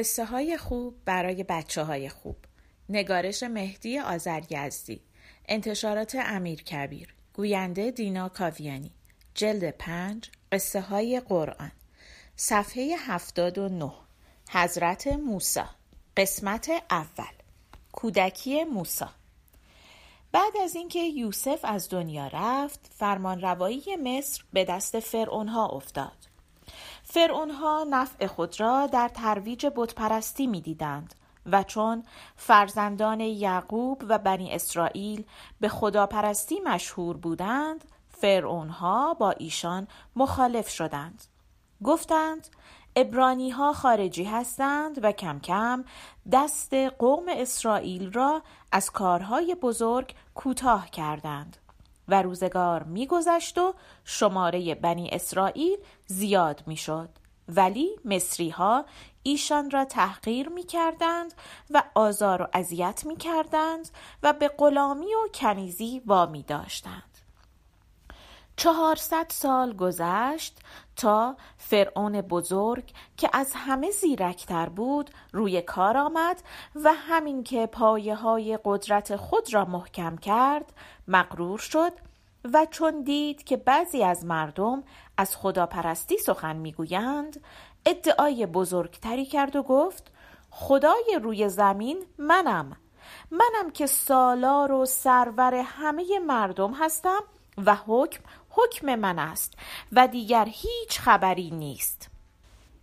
قصه های خوب برای بچه های خوب. نگارش مهدی آزرگزدی انتشارات امیر کبیر. گوینده دینا کاویانی. جلد پنج قصه های قرآن. صفحه هفتاد و نه. حضرت موسی. قسمت اول. کودکی موسی. بعد از اینکه یوسف از دنیا رفت فرمانروایی مصر به دست فرعونها افتاد. فرعونها نفع خود را در ترویج بتپرستی می‌دیدند و چون فرزندان یعقوب و بنی اسرائیل به خداپرستی مشهور بودند فرعونها با ایشان مخالف شدند. گفتند ابرانی ها خارجی هستند و کم کم دست قوم اسرائیل را از کارهای بزرگ کوتاه کردند. و روزگار میگذشت و شماره بنی اسرائیل زیاد می‌شد. ولی مصری ها ایشان را تحقیر می کردند و آزار و اذیت می کردند و به غلامی و کنیزی وامی داشتند. چهارصد سال گذشت تا فرعون بزرگ که از همه زیرکتر بود روی کار آمد و همین که پایه های قدرت خود را محکم کرد مغرور شد و چون دید که بعضی از مردم از خداپرستی سخن می‌گویند ادعای بزرگتری کرد و گفت خدای روی زمین منم. منم که سالار و سرور همه مردم هستم و حکم حکم من است و دیگر هیچ خبری نیست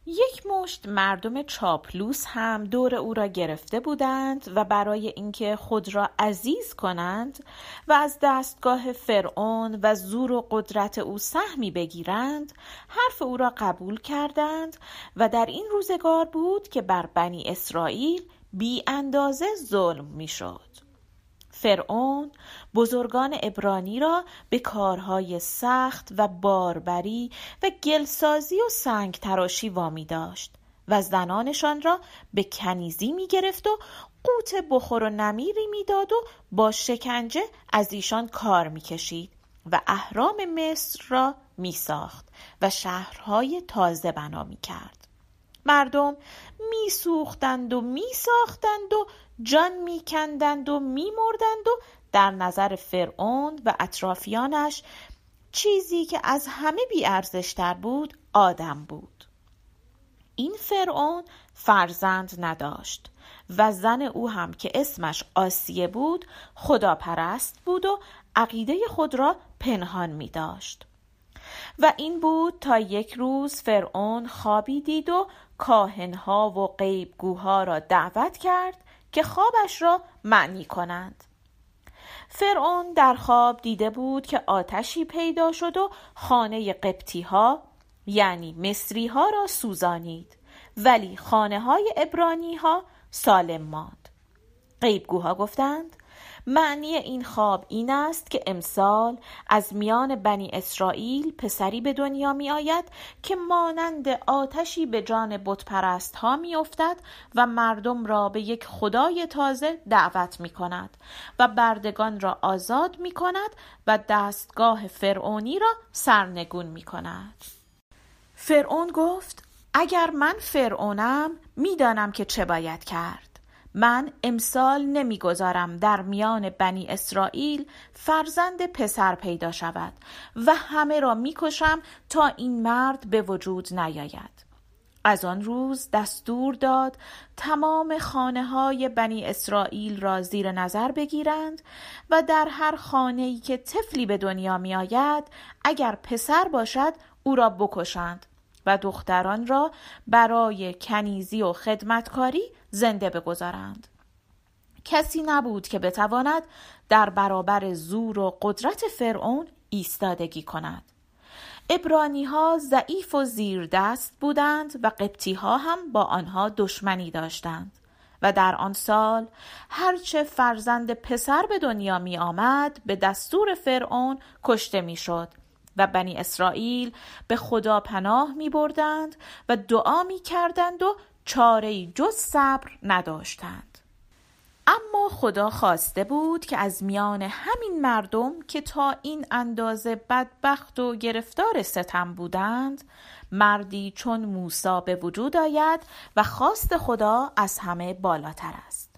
یک مشت مردم چاپلوس هم دور او را گرفته بودند و برای اینکه خود را عزیز کنند و از دستگاه فرعون و زور و قدرت او سهمی بگیرند حرف او را قبول کردند و در این روزگار بود که بر بنی اسرائیل بی اندازه ظلم می‌شد. فرعون بزرگان ابرانی را به کارهای سخت و باربری و گلسازی و سنگ تراشی وامی داشت و زنانشان را به کنیزی می گرفت و قوت بخور و نمیری می‌داد و با شکنجه از ایشان کار می کشید و اهرام مصر را می ساخت و شهرهای تازه بنا می کرد. مردم می سوختند و می ساختند و جان می کندند و می مردند و در نظر فرعون و اطرافیانش چیزی که از همه بیارزشتر بود آدم بود. این فرعون فرزند نداشت و زن او هم که اسمش آسیه بود خداپرست بود و عقیده خود را پنهان می داشت و این بود تا یک روز فرعون خوابی دید و کاهنها و غیبگوها را دعوت کرد که خوابش را معنی کنند. فرعون در خواب دیده بود که آتشی پیدا شد و خانه قبطی ها یعنی مصری ها را سوزانید ولی خانه های ابرانی ها سالم ماند. غیبگوها گفتند معنی این خواب این است که امسال از میان بنی اسرائیل پسری به دنیا می آید که مانند آتشی به جان بتپرست ها می افتد و مردم را به یک خدای تازه دعوت می کند و بردگان را آزاد می کند و دستگاه فرعونی را سرنگون می کند فرعون گفت اگر من فرعونم می‌دانم که چه باید کرد. من امسال نمی‌گذارم در میان بنی اسرائیل فرزند پسر پیدا شود و همه را می‌کشم تا این مرد به وجود نیاید. از آن روز دستور داد تمام خانه های بنی اسرائیل را زیر نظر بگیرند و در هر خانه ای که طفلی به دنیا می آید اگر پسر باشد او را بکشند و دختران را برای کنیزی و خدمتکاری زنده بگذارند. کسی نبود که بتواند در برابر زور و قدرت فرعون ایستادگی کند. ابرانی ها ضعیف و زیر دست بودند و قبطی ها هم با آنها دشمنی داشتند و در آن سال هرچه فرزند پسر به دنیا می آمد به دستور فرعون کشته می شد و بنی اسرائیل به خدا پناه می بردند و دعا می کردند و چاره جز صبر نداشتند. اما خدا خواسته بود که از میان همین مردم که تا این اندازه بدبخت و گرفتار ستم بودند مردی چون موسا به وجود آید و خواست خدا از همه بالاتر است.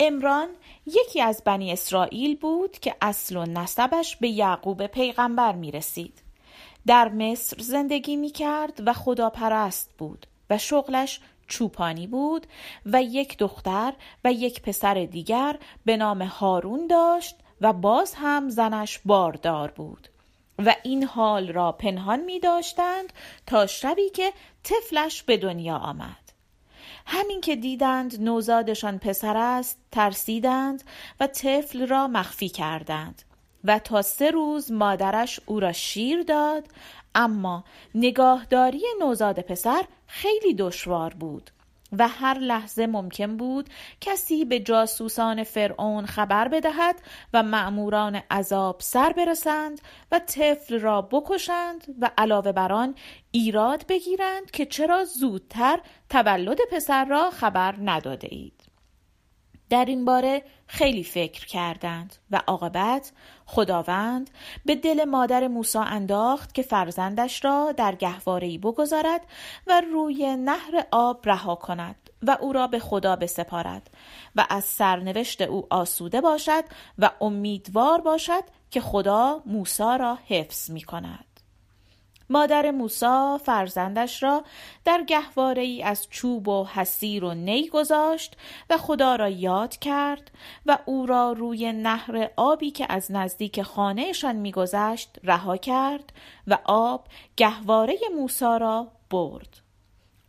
امران یکی از بنی اسرائیل بود که اصل و نسبش به یعقوب پیغمبر می رسید. در مصر زندگی می کرد و خداپرست بود. و شغلش چوپانی بود و یک دختر و یک پسر دیگر به نام هارون داشت و باز هم زنش باردار بود. و این حال را پنهان می داشتند تا شبی که طفلش به دنیا آمد. همین که دیدند نوزادشان پسر است ترسیدند و طفل را مخفی کردند و تا سه روز مادرش او را شیر داد اما نگاهداری نوزاد پسر خیلی دشوار بود و هر لحظه ممکن بود کسی به جاسوسان فرعون خبر بدهد و مأموران عذاب سر برسند و طفل را بکشند و علاوه بر آن ایراد بگیرند که چرا زودتر تولد پسر را خبر نداده اید. در این باره خیلی فکر کردند و عاقبت خداوند به دل مادر موسی انداخت که فرزندش را در گهوارهای بگذارد و روی نهر آب رها کند و او را به خدا بسپارد و از سرنوشت او آسوده باشد و امیدوار باشد که خدا موسی را حفظ می کند. مادر موسا فرزندش را در گهواره ای از چوب و حسیر و نی گذاشت و خدا را یاد کرد و او را روی نهر آبی که از نزدیک خانهشان میگذشت رها کرد و آب گهواره موسا را برد.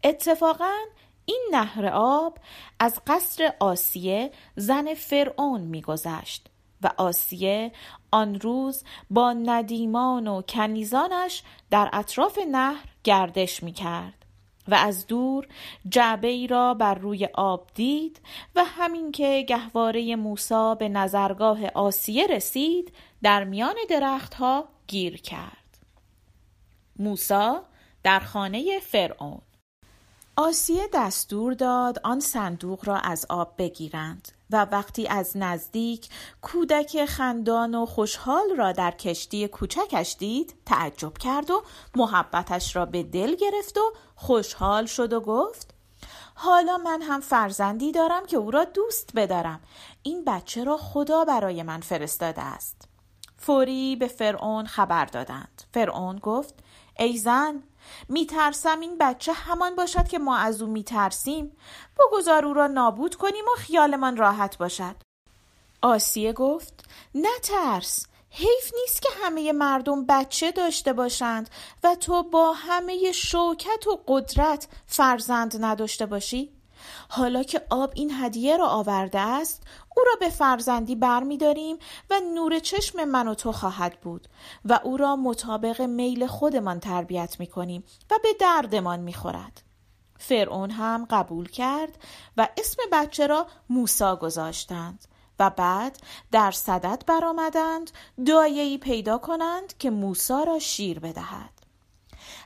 اتفاقا این نهر آب از قصر آسیه زن فرعون میگذشت. و آسیه آن روز با ندیمان و کنیزانش در اطراف نهر گردش می کرد و از دور جعبه ای را بر روی آب دید و همین که گهواره موسا به نظرگاه آسیه رسید در میان درختها گیر کرد. موسا در خانه فرعون. آسیه دستور داد آن صندوق را از آب بگیرند. و وقتی از نزدیک کودک خندان و خوشحال را در کشتی کوچکش دید تعجب کرد و محبتش را به دل گرفت و خوشحال شد و گفت حالا من هم فرزندی دارم که او را دوست بدارم. این بچه را خدا برای من فرستاده است. فوری به فرعون خبر دادند. فرعون گفت ای زن میترسم این بچه همان باشد که ما از او میترسیم؟ بگذار او را نابود کنیم و خیالمان راحت باشد. آسیه گفت نه ترس حیف نیست که همه مردم بچه داشته باشند و تو با همه شوکت و قدرت فرزند نداشته باشی؟ حالا که آب این هدیه را آورده است او را به فرزندی برمیداریم و نور چشم من و تو خواهد بود و او را مطابق میل خودمان تربیت می کنیم و به دردمان می خورد. فرعون هم قبول کرد و اسم بچه را موسا گذاشتند و بعد در صدد برآمدند دایه‌ای پیدا کنند که موسا را شیر بدهد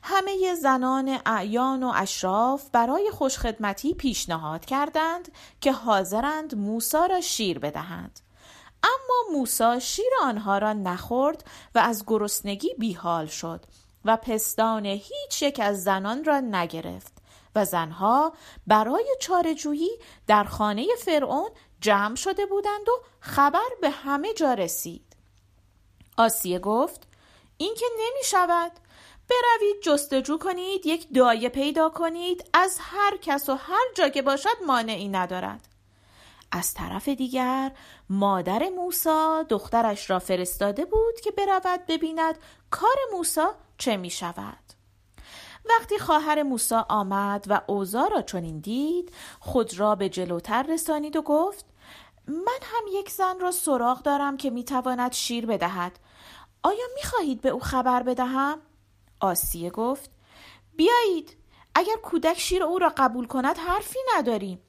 همه زنان اعیان و اشراف برای خوشخدمتی پیشنهاد کردند که حاضرند موسا را شیر بدهند. اما موسا شیر آنها را نخورد و از گرسنگی بیحال شد و پستان هیچ یک از زنان را نگرفت و زنها برای چارجویی در خانه فرعون جمع شده بودند و خبر به همه جا رسید. آسیه گفت این که نمی شود بروید جستجو کنید یک دایه پیدا کنید. از هر کس و هر جا که باشد مانعی ندارد. از طرف دیگر مادر موسا دخترش را فرستاده بود که برود ببیند کار موسا چه می شود وقتی خواهر موسا آمد و اوزا را چنین دید خود را به جلوتر رسانید و گفت من هم یک زن را سراغ دارم که می‌تواند شیر بدهد. آیا می‌خواهید به او خبر بدهم؟ آسیه گفت بیایید اگر کودک شیر او را قبول کند حرفی نداریم.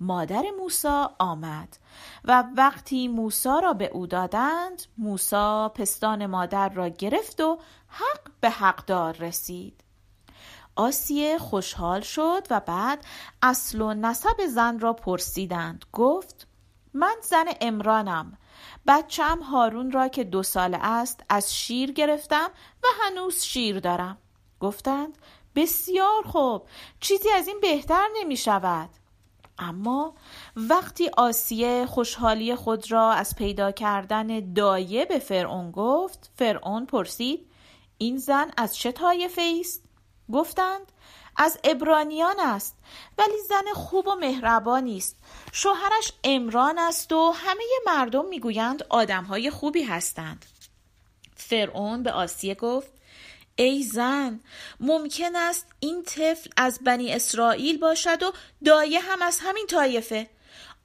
مادر موسا آمد و وقتی موسا را به او دادند موسا پستان مادر را گرفت و حق به حقدار رسید. آسیه خوشحال شد و بعد اصل و نسب زن را پرسیدند. گفت من زن امرانم بچم هارون را که دو ساله است از شیر گرفتم و هنوز شیر دارم. گفتند بسیار خوب چیزی از این بهتر نمی شود. اما وقتی آسیه خوشحالی خود را از پیدا کردن دایه به فرعون گفت فرعون پرسید این زن از چه طایفه است؟ گفتند از ابرانیان است ولی زن خوب و مهربانی است. شوهرش امران است و همه مردم می‌گویند آدمهای خوبی هستند. فرعون به آسیه گفت ای زن ممکن است این طفل از بنی اسرائیل باشد و دایه هم از همین طایفه.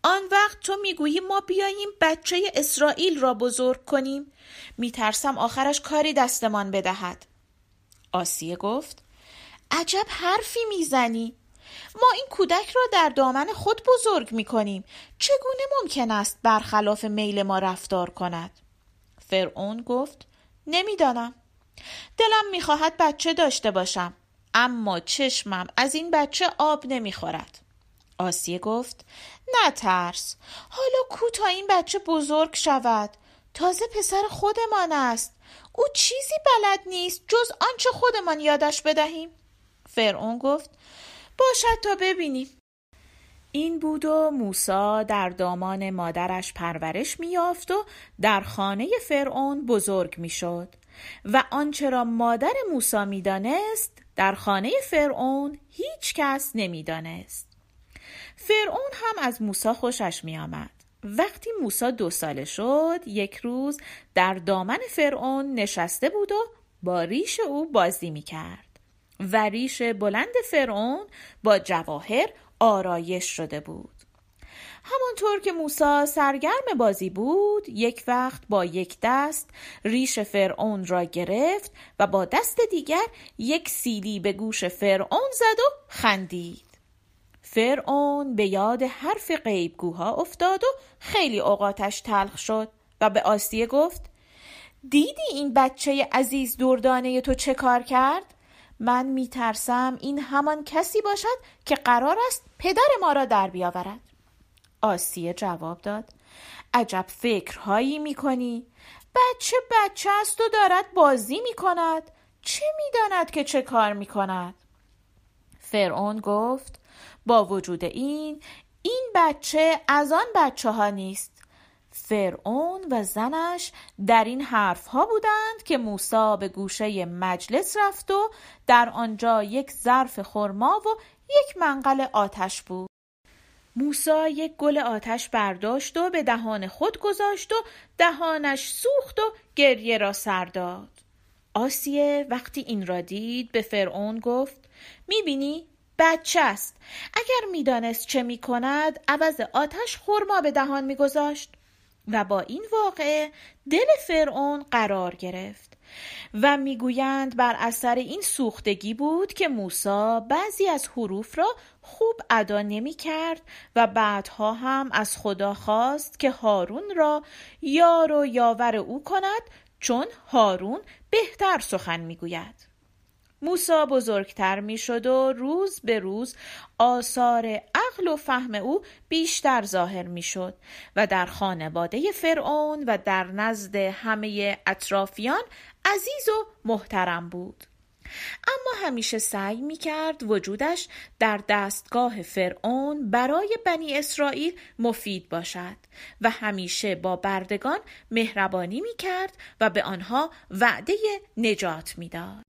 آن وقت تو می‌گویی ما بیاییم بچه اسرائیل را بزرگ کنیم. میترسم آخرش کاری دستمان بدهد. آسیه گفت عجب حرفی می‌زنی. ما این کودک را در دامن خود بزرگ می‌کنیم. چگونه ممکن است برخلاف میل ما رفتار کند؟ فرعون گفت نمی‌دانم. دلم می‌خواهد بچه داشته باشم اما چشمم از این بچه آب نمی‌خورد. آسیه گفت نه ترس حالا کو تا این بچه بزرگ شود. تازه پسر خودمان است. او چیزی بلد نیست جز آنچه خودمان یادش بدهیم. فرعون گفت باشد تا ببینیم. این بود و موسا در دامان مادرش پرورش میافت و در خانه فرعون بزرگ می‌شد. و آنچه را مادر موسا می‌دانست در خانه فرعون هیچ کس نمی‌دانست. فرعون هم از موسا خوشش میآمد. وقتی موسا دو ساله شد یک روز در دامن فرعون نشسته بود و با ریش او بازی می‌کرد. و ریش بلند فرعون با جواهر آرایش شده بود همانطور که موسا سرگرم بازی بود یک وقت با یک دست ریش فرعون را گرفت و با دست دیگر یک سیلی به گوش فرعون زد و خندید فرعون به یاد حرف غیبگوها افتاد و خیلی اوقاتش تلخ شد و به آسیه گفت دیدی این بچه عزیز دردانه تو چه کار کرد؟ من میترسم این همان کسی باشد که قرار است پدر ما را در بیاورد. آسیه جواب داد. عجب فکرهایی می‌کنی. بچه بچه است و دارد بازی می‌کند. چه می‌داند که چه کار می‌کند؟ فرعون گفت با وجود این این بچه از آن بچه ها نیست. فرعون و زنش در این حرف ها بودند که موسی به گوشه مجلس رفت و در آنجا یک ظرف خرما و یک منقل آتش بود. موسا یک گل آتش برداشت و به دهان خود گذاشت و دهانش سوخت و گریه را سر داد. آسیه وقتی این را دید به فرعون گفت می‌بینی بچه است. اگر می‌دانست چه می‌کند عوض آتش خرما به دهان میگذاشت. و با این واقعه دل فرعون قرار گرفت و می‌گویند بر اثر این سوختگی بود که موسا بعضی از حروف را خوب ادا نمی کرد و بعدها هم از خدا خواست که هارون را یار و یاور او کند چون هارون بهتر سخن می‌گوید. موسا بزرگتر می‌شد و روز به روز آثار عقل و فهم او بیشتر ظاهر می‌شد و در خانواده فرعون و در نزد همه اطرافیان عزیز و محترم بود اما همیشه سعی می کرد وجودش در دستگاه فرعون برای بنی اسرائیل مفید باشد و همیشه با بردگان مهربانی می کرد و به آنها وعده نجات می داد.